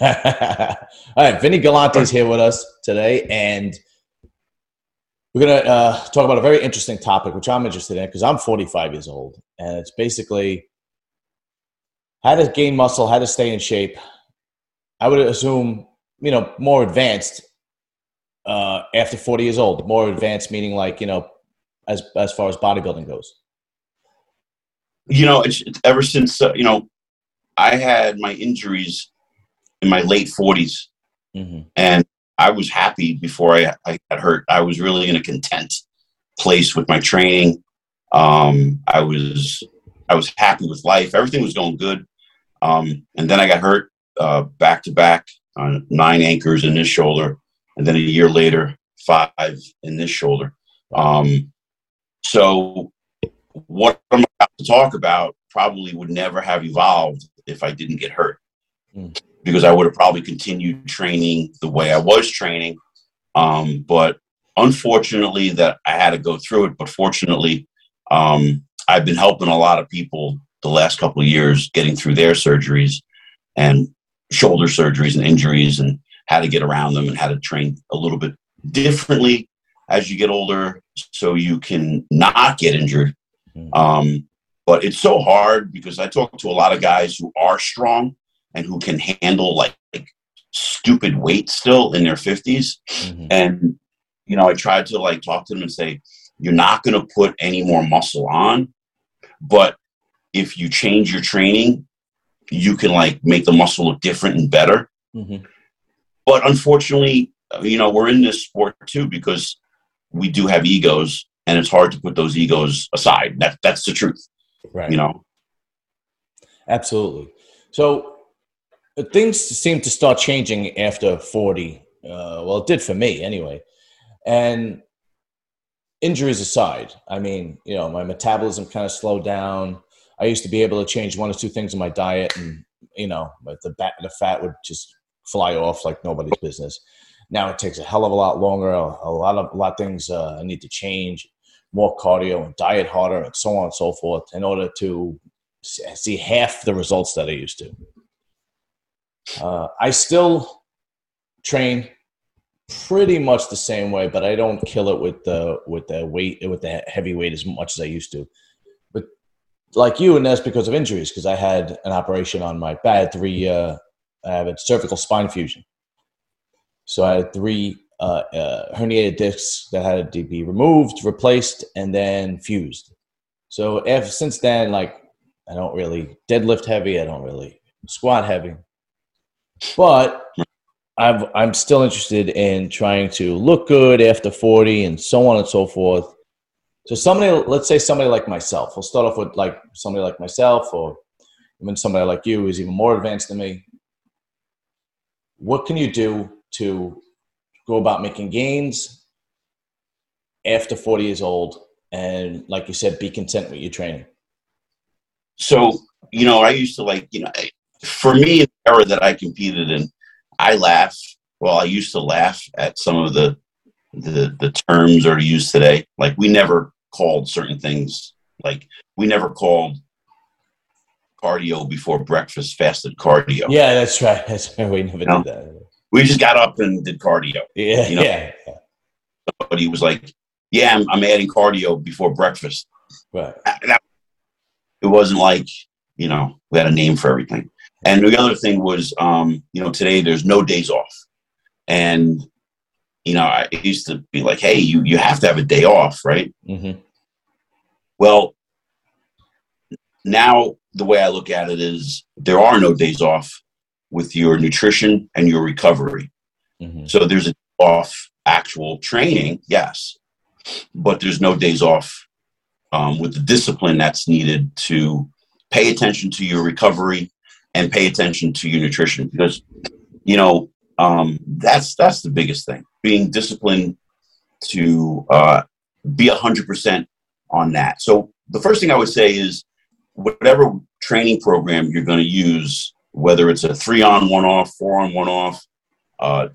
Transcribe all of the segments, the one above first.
All right, Vinny Galante is here with us today, and we're going to uh, talk about a very interesting topic, which I'm interested in because I'm 45 years old, and it's basically how to gain muscle, how to stay in shape. I would assume, you know, more advanced uh, after 40 years old. More advanced meaning like, you know, as as far as bodybuilding goes. You know, it's, it's ever since uh, you know, I had my injuries in my late 40s, mm-hmm. and I was happy before I, I got hurt. I was really in a content place with my training. Um, I was I was happy with life. Everything was going good. Um, and then I got hurt uh, back to back on nine anchors in this shoulder, and then a year later, five in this shoulder. Um, so, what I'm about to talk about probably would never have evolved if I didn't get hurt, mm. Because I would have probably continued training the way I was training. Um, but unfortunately, that I had to go through it. But fortunately, um, I've been helping a lot of people the last couple of years getting through their surgeries and shoulder surgeries and injuries and how to get around them and how to train a little bit differently as you get older so you can not get injured. Mm-hmm. Um, but it's so hard because I talk to a lot of guys who are strong and who can handle like, like stupid weight still in their 50s. Mm-hmm. And, you know, I tried to like talk to them and say, you're not going to put any more muscle on, but if you change your training, you can like make the muscle look different and better. Mm-hmm. But unfortunately, you know, we're in this sport too because we do have egos, and it's hard to put those egos aside. That that's the truth, right? You know, absolutely. So uh, things seem to start changing after forty. Uh, well, it did for me anyway, and injuries aside, I mean, you know, my metabolism kind of slowed down. I used to be able to change one or two things in my diet, and you know, the bat, the fat would just fly off like nobody's business. Now it takes a hell of a lot longer. A, a lot of a lot of things uh, I need to change, more cardio and diet harder, and so on and so forth, in order to see half the results that I used to. Uh, I still train pretty much the same way, but I don't kill it with the with the weight with the heavy weight as much as I used to But like you, and that's because of injuries. Because I had an operation on my back. three. Uh, I have a cervical spine fusion, so I had three uh, uh, herniated discs that had to be removed, replaced, and then fused. So ever since then, like I don't really deadlift heavy. I don't really squat heavy, but i am still interested in trying to look good after 40 and so on and so forth. So somebody, let's say somebody like myself, we'll start off with like somebody like myself or even somebody like you who's even more advanced than me. What can you do to go about making gains after 40 years old and like you said, be content with your training? So, you know, I used to like, you know, for me, the era that I competed in, I laugh. Well, I used to laugh at some of the the the terms are used today. Like we never called certain things. Like we never called cardio before breakfast fasted cardio. Yeah, that's right. That's right. We never you know? did that. We just got up and did cardio. Yeah, you know? yeah. Somebody was like, "Yeah, I'm, I'm adding cardio before breakfast." Right. That, it wasn't like you know we had a name for everything. And the other thing was, um, you know, today there's no days off, and you know, I used to be like, hey, you, you have to have a day off, right? Mm-hmm. Well, now the way I look at it is there are no days off with your nutrition and your recovery. Mm-hmm. So there's a off actual training, yes, but there's no days off um, with the discipline that's needed to pay attention to your recovery and pay attention to your nutrition because you know um, that's that's the biggest thing being disciplined to uh, be 100% on that. So the first thing I would say is whatever training program you're going to use, whether it's a three on, one off, four on, one off, uh,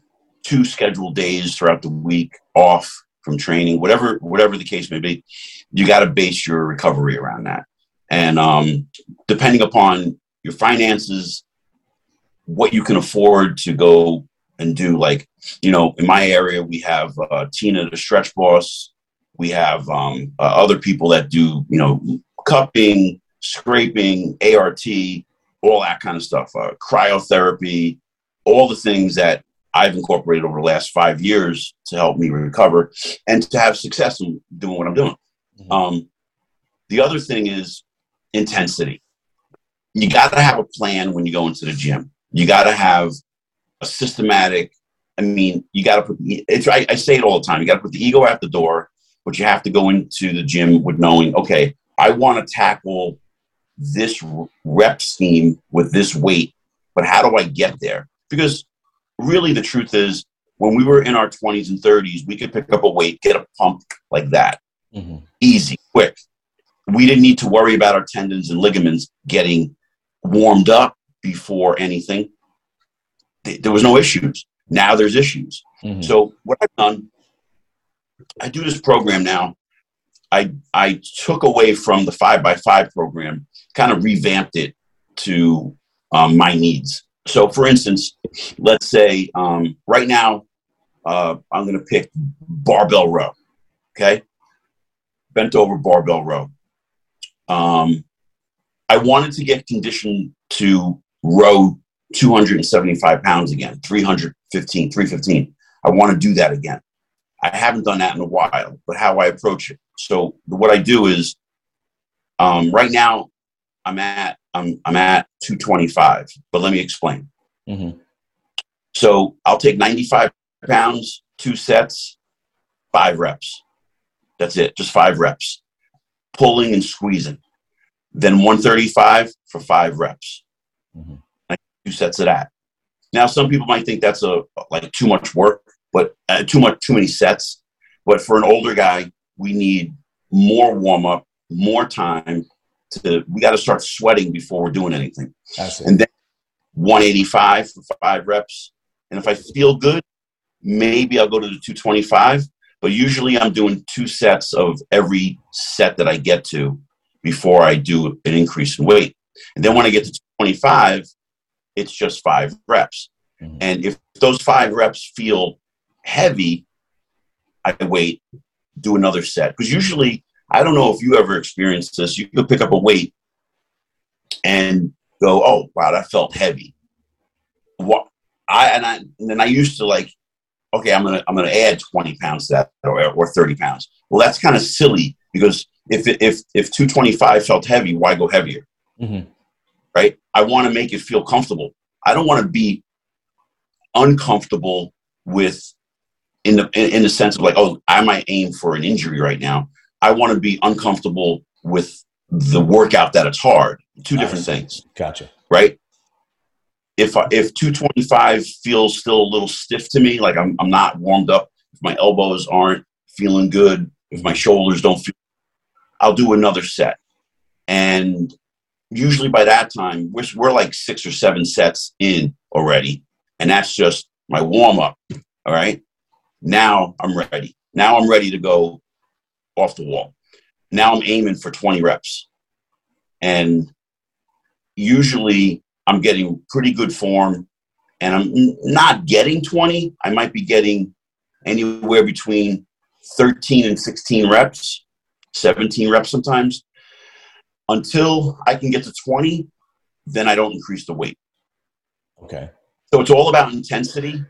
two scheduled days throughout the week off from training, whatever whatever the case may be, you got to base your recovery around that. And um, depending upon your finances, what you can afford to go and do. Like, you know, in my area, we have uh, Tina, the stretch boss. We have um, uh, other people that do, you know, cupping, scraping, ART, all that kind of stuff, uh, cryotherapy, all the things that I've incorporated over the last five years to help me recover and to have success in doing what I'm doing. Mm-hmm. Um, the other thing is intensity. You got to have a plan when you go into the gym. You got to have a systematic. I mean, you got to put. It's. I, I say it all the time. You got to put the ego out the door, but you have to go into the gym with knowing, okay, I want to tackle this rep scheme with this weight, but how do I get there? Because really, the truth is, when we were in our 20s and 30s, we could pick up a weight, get a pump like that, mm-hmm. easy, quick. We didn't need to worry about our tendons and ligaments getting warmed up before anything. There was no issues. Now there's issues. Mm-hmm. So what I've done, I do this program now. I I took away from the five by five program, kind of revamped it to um, my needs. So, for instance, let's say um, right now uh, I'm going to pick barbell row. Okay, bent over barbell row. Um, I wanted to get conditioned to row 275 pounds again, 315, 315. I want to do that again. I haven't done that in a while, but how I approach it. So what I do is, um, right now, I'm at I'm I'm at 225. But let me explain. Mm-hmm. So I'll take 95 pounds, two sets, five reps. That's it, just five reps, pulling and squeezing. Then 135 for five reps. Mm-hmm. Two sets of that. Now, some people might think that's a like too much work, but uh, too much, too many sets. But for an older guy, we need more warm up, more time. To we got to start sweating before we're doing anything. And then 185 for five reps. And if I feel good, maybe I'll go to the 225. But usually I'm doing two sets of every set that I get to before I do an increase in weight. And then when I get to 25, it's just five reps. Mm-hmm. And if those five reps feel heavy, I wait, do another set. Because usually, I don't know if you ever experienced this, you could pick up a weight and go, oh, wow, that felt heavy. What I and I and then I used to like okay, I'm gonna I'm gonna add 20 pounds to that or, or 30 pounds. Well, that's kind of silly because if if if 225 felt heavy, why go heavier? Mm-hmm. Right? I want to make it feel comfortable. I don't want to be uncomfortable with in the in, the sense of like, oh, I might aim for an injury right now. I want to be uncomfortable with the workout that it's hard. Two different things. Gotcha. Right? if if 225 feels still a little stiff to me, like I'm I'm not warmed up, if my elbows aren't feeling good, if my shoulders don't feel, I'll do another set. And usually by that time, we're we're like six or seven sets in already, and that's just my warm up. All right, now I'm ready. Now I'm ready to go off the wall. Now I'm aiming for 20 reps, and usually I'm getting pretty good form and I'm not getting 20. I might be getting anywhere between 13 and 16 reps, 17 reps sometimes. Until I can get to 20, then I don't increase the weight. Okay. So it's all about intensity.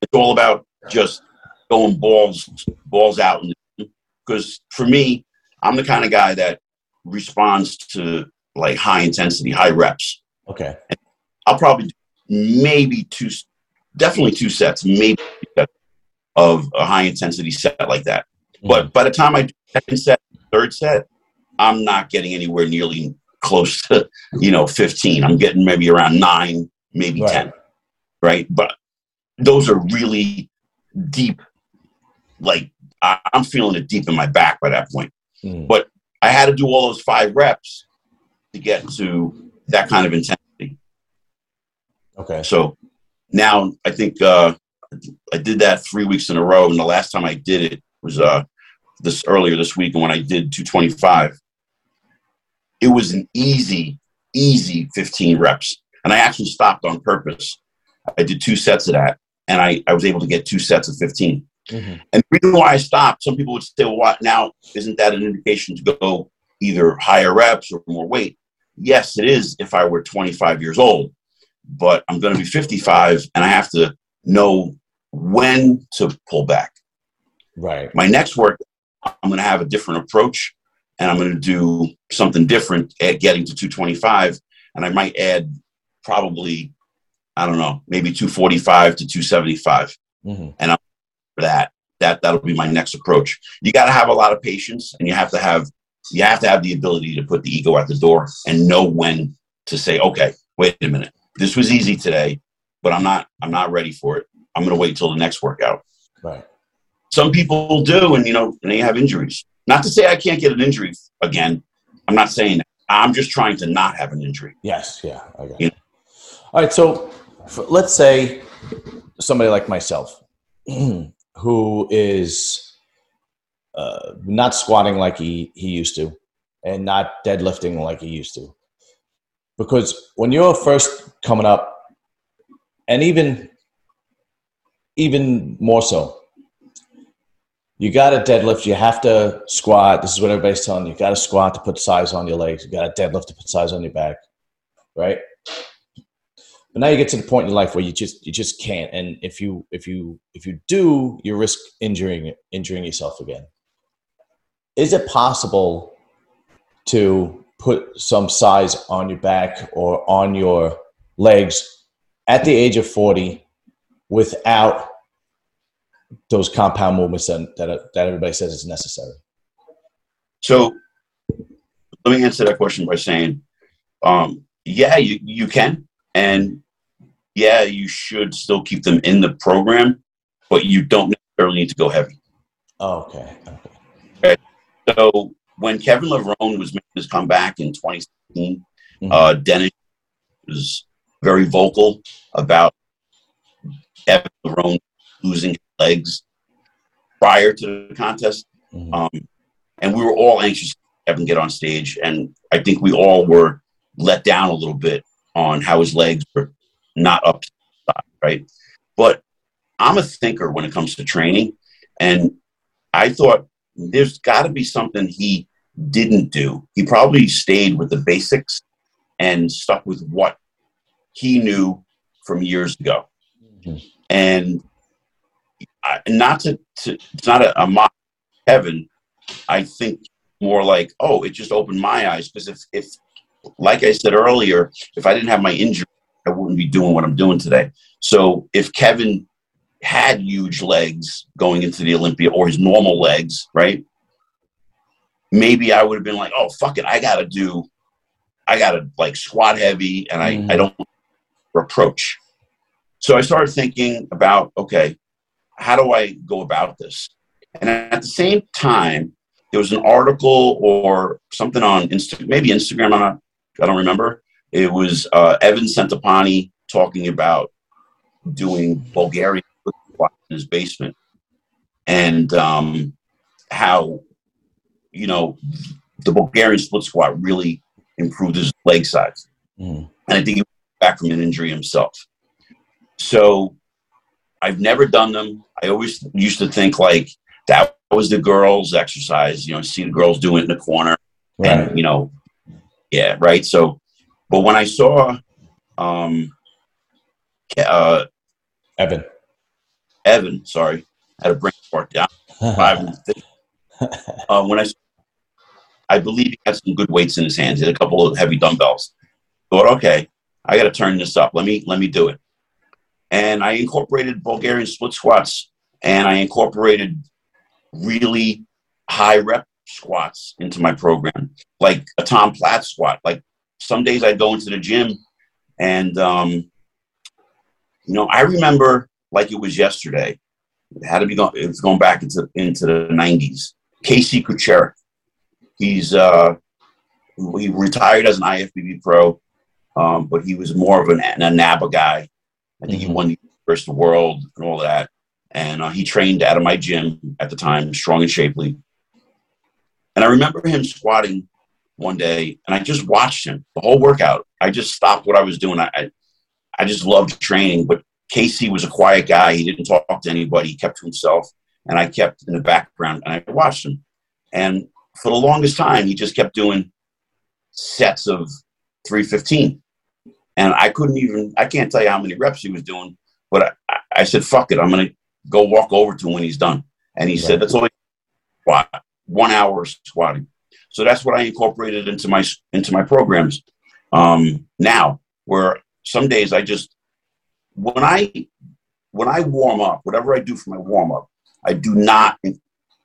It's all about just going balls balls out. Because for me, I'm the kind of guy that responds to like high intensity, high reps. Okay. I'll probably maybe two, definitely two sets, maybe of a high intensity set like that. Mm-hmm. But by the time I do second set, third set, I'm not getting anywhere nearly close to you know 15. I'm getting maybe around nine, maybe right. 10. Right, but those are really deep. Like I'm feeling it deep in my back by that point. Mm. But I had to do all those five reps to get to that kind of intensity. Okay. So now I think uh, I did that three weeks in a row, and the last time I did it was uh, this earlier this week, and when I did 225, it was an easy, easy 15 reps. And I actually stopped on purpose. I did two sets of that, and I, I was able to get two sets of 15. Mm-hmm. And the reason why I stopped, some people would say, well, what now? Isn't that an indication to go either higher reps or more weight? Yes, it is if I were 25 years old, but I'm going to be 55 and I have to know when to pull back. Right. My next work, I'm going to have a different approach and I'm going to do something different at getting to 225. And I might add probably, I don't know, maybe 245 to 275. Mm-hmm. And I'm for that. That that'll be my next approach. You got to have a lot of patience, and you have to have you have to have the ability to put the ego at the door and know when to say, okay, wait a minute, this was easy today, but I'm not I'm not ready for it. I'm going to wait until the next workout. Right. Some people do, and you know, and they have injuries. Not to say I can't get an injury again. I'm not saying that. I'm just trying to not have an injury. Yes. Yeah. Okay. You know? All right. So let's say somebody like myself who is uh, not squatting like he, he used to and not deadlifting like he used to. Because when you're first coming up, and even even more so, you got to deadlift. You have to squat. This is what everybody's telling you. You got to squat to put size on your legs. You got to deadlift to put size on your back, right? But now you get to the point in life where you just you just can't. And if you if you if you do, you risk injuring injuring yourself again. Is it possible to put some size on your back or on your legs at the age of 40 without those compound movements that, that, that everybody says is necessary? So let me answer that question by saying, um, yeah, you, you can. And yeah, you should still keep them in the program, but you don't necessarily need to go heavy. Oh, okay. okay. okay. So when Kevin Levrone was making his comeback in 2016, mm-hmm. uh, Dennis was very vocal about Kevin Levrone losing legs prior to the contest. Mm-hmm. Um, and we were all anxious to have him get on stage. And I think we all were let down a little bit on how his legs were not up to the right? But I'm a thinker when it comes to training. And I thought there's got to be something he didn't do. He probably stayed with the basics and stuck with what he knew from years ago. Mm-hmm. And I, not to, to, it's not a, a mock Kevin. I think more like, oh, it just opened my eyes because if, if, like I said earlier, if I didn't have my injury, I wouldn't be doing what I'm doing today. So if Kevin had huge legs going into the Olympia or his normal legs, right? Maybe I would have been like, oh, fuck it. I got to do, I got to like squat heavy and I, mm. I don't reproach. So I started thinking about, okay, how do I go about this? And at the same time, there was an article or something on Insta, maybe Instagram, I'm not, I don't remember, it was uh, Evan Centopani talking about doing Bulgarian in his basement and um, how, you know, the Bulgarian split squat really improved his leg size. Mm. And I think he was back from an injury himself. So I've never done them. I always used to think like that was the girls' exercise. You know, see the girls doing it in the corner, right. and you know, yeah, right. So but when I saw um, uh, Evan, Evan, sorry, I had a brain fart down. uh, when I, I believe he had some good weights in his hands. He had a couple of heavy dumbbells. Thought, okay, I got to turn this up. Let me let me do it. And I incorporated Bulgarian split squats, and I incorporated really high rep squats into my program, like a Tom Platz squat, like some days I'd go into the gym and, um, you know, I remember like it was yesterday. It had to be going, it was going back into, into the 90s. Casey Kucherik. He's, uh, he retired as an IFBB pro, um, but he was more of an, an NABBA guy. I think mm-hmm. he won the first world and all that. And uh, he trained out of my gym at the time, strong and shapely. And I remember him squatting one day and I just watched him the whole workout. I just stopped what I was doing. I, I, I just loved training, but Casey was a quiet guy. He didn't talk to anybody. He kept to himself. And I kept in the background and I watched him. And for the longest time, he just kept doing sets of 315. And I couldn't even, I can't tell you how many reps he was doing, but I, I said, fuck it. I'm going to go walk over to him when he's done. And he right. said, that's all squat, one hour squatting. So that's what I incorporated into my, into my programs. Um, now where some days I just, when I, when I warm up, whatever I do for my warm up, I do not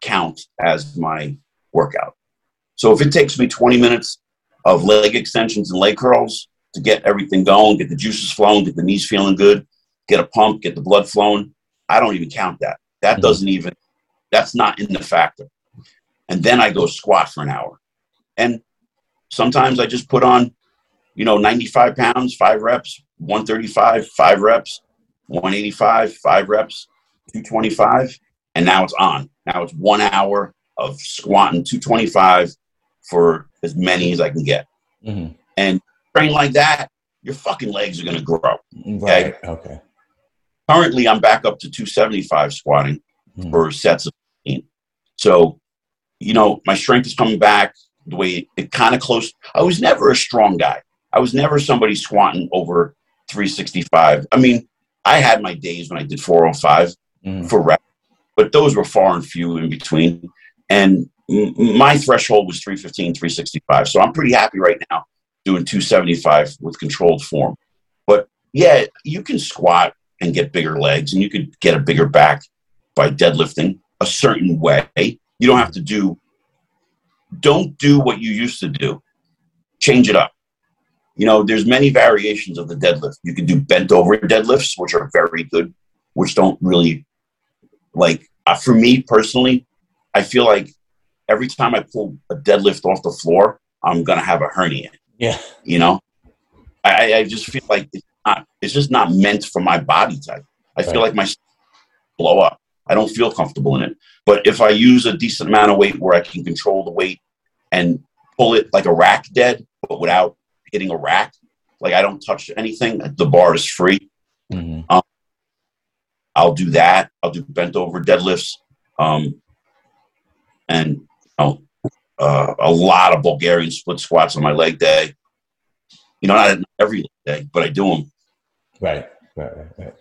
count as my workout. So if it takes me 20 minutes of leg extensions and leg curls to get everything going, get the juices flowing, get the knees feeling good, get a pump, get the blood flowing, I don't even count that. That mm-hmm. doesn't even, that's not in the factor. And then I go squat for an hour. And sometimes I just put on, you know, 95 pounds, five reps, 135, five reps, 185, five reps, 225 and now it's on. Now it's one hour of squatting 225 for as many as I can get. Mm-hmm. And train like that, your fucking legs are going to grow. Okay. Right. Okay. Currently, I'm back up to 275 squatting mm-hmm. for sets of 15. So, you know, my strength is coming back the way it, it kind of close. I was never a strong guy. I was never somebody squatting over 365. I mean, I had my days when I did 405 mm-hmm. for reps but those were far and few in between. And m- my threshold was 315, 365. So I'm pretty happy right now doing 275 with controlled form. But yeah, you can squat and get bigger legs and you could get a bigger back by deadlifting a certain way. You don't have to do, don't do what you used to do. Change it up. You know, there's many variations of the deadlift. You can do bent over deadlifts, which are very good, which don't really like uh, for me personally, I feel like every time I pull a deadlift off the floor, I'm gonna have a hernia. Yeah, you know, I, I just feel like it's not. It's just not meant for my body type. I right. feel like my blow up. I don't feel comfortable in it. But if I use a decent amount of weight where I can control the weight and pull it like a rack dead, but without hitting a rack, like I don't touch anything, the bar is free. Mm-hmm. Um, I'll do that. I'll do bent over deadlifts, um, and you know, uh, a lot of Bulgarian split squats on my leg day. You know, not every day, but I do them. Right, right, right, right.